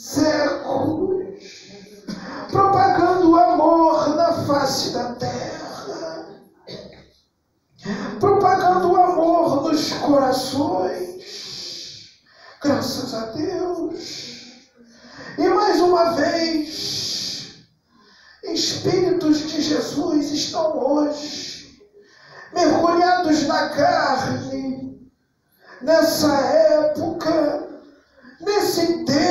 séculos, propagando o amor na face da terra, propagando o amor nos corações. Graças a Deus. E mais uma vez, Espíritos de Jesus estão hoje mergulhados na carne, nessa época, nesse tempo,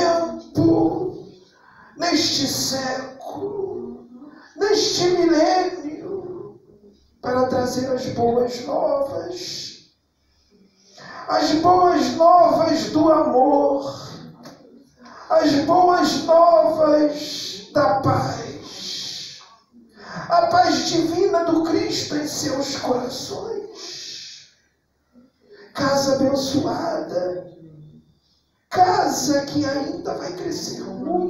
neste século, neste milênio, para trazer as boas novas, as boas novas do amor, as boas novas da paz, a paz divina do Cristo em seus corações. Casa abençoada, casa que ainda vai crescer muito,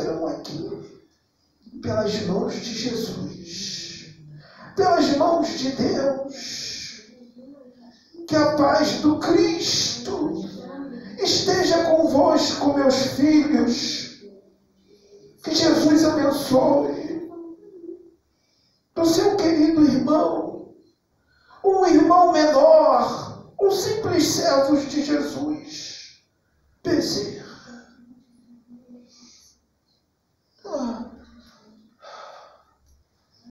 serão aqui pelas mãos de Jesus, pelas mãos de Deus. Que a paz do Cristo esteja convosco, meus filhos. Que Jesus abençoe do seu querido irmão, um irmão menor, um simples servo de Jesus. Bezerra.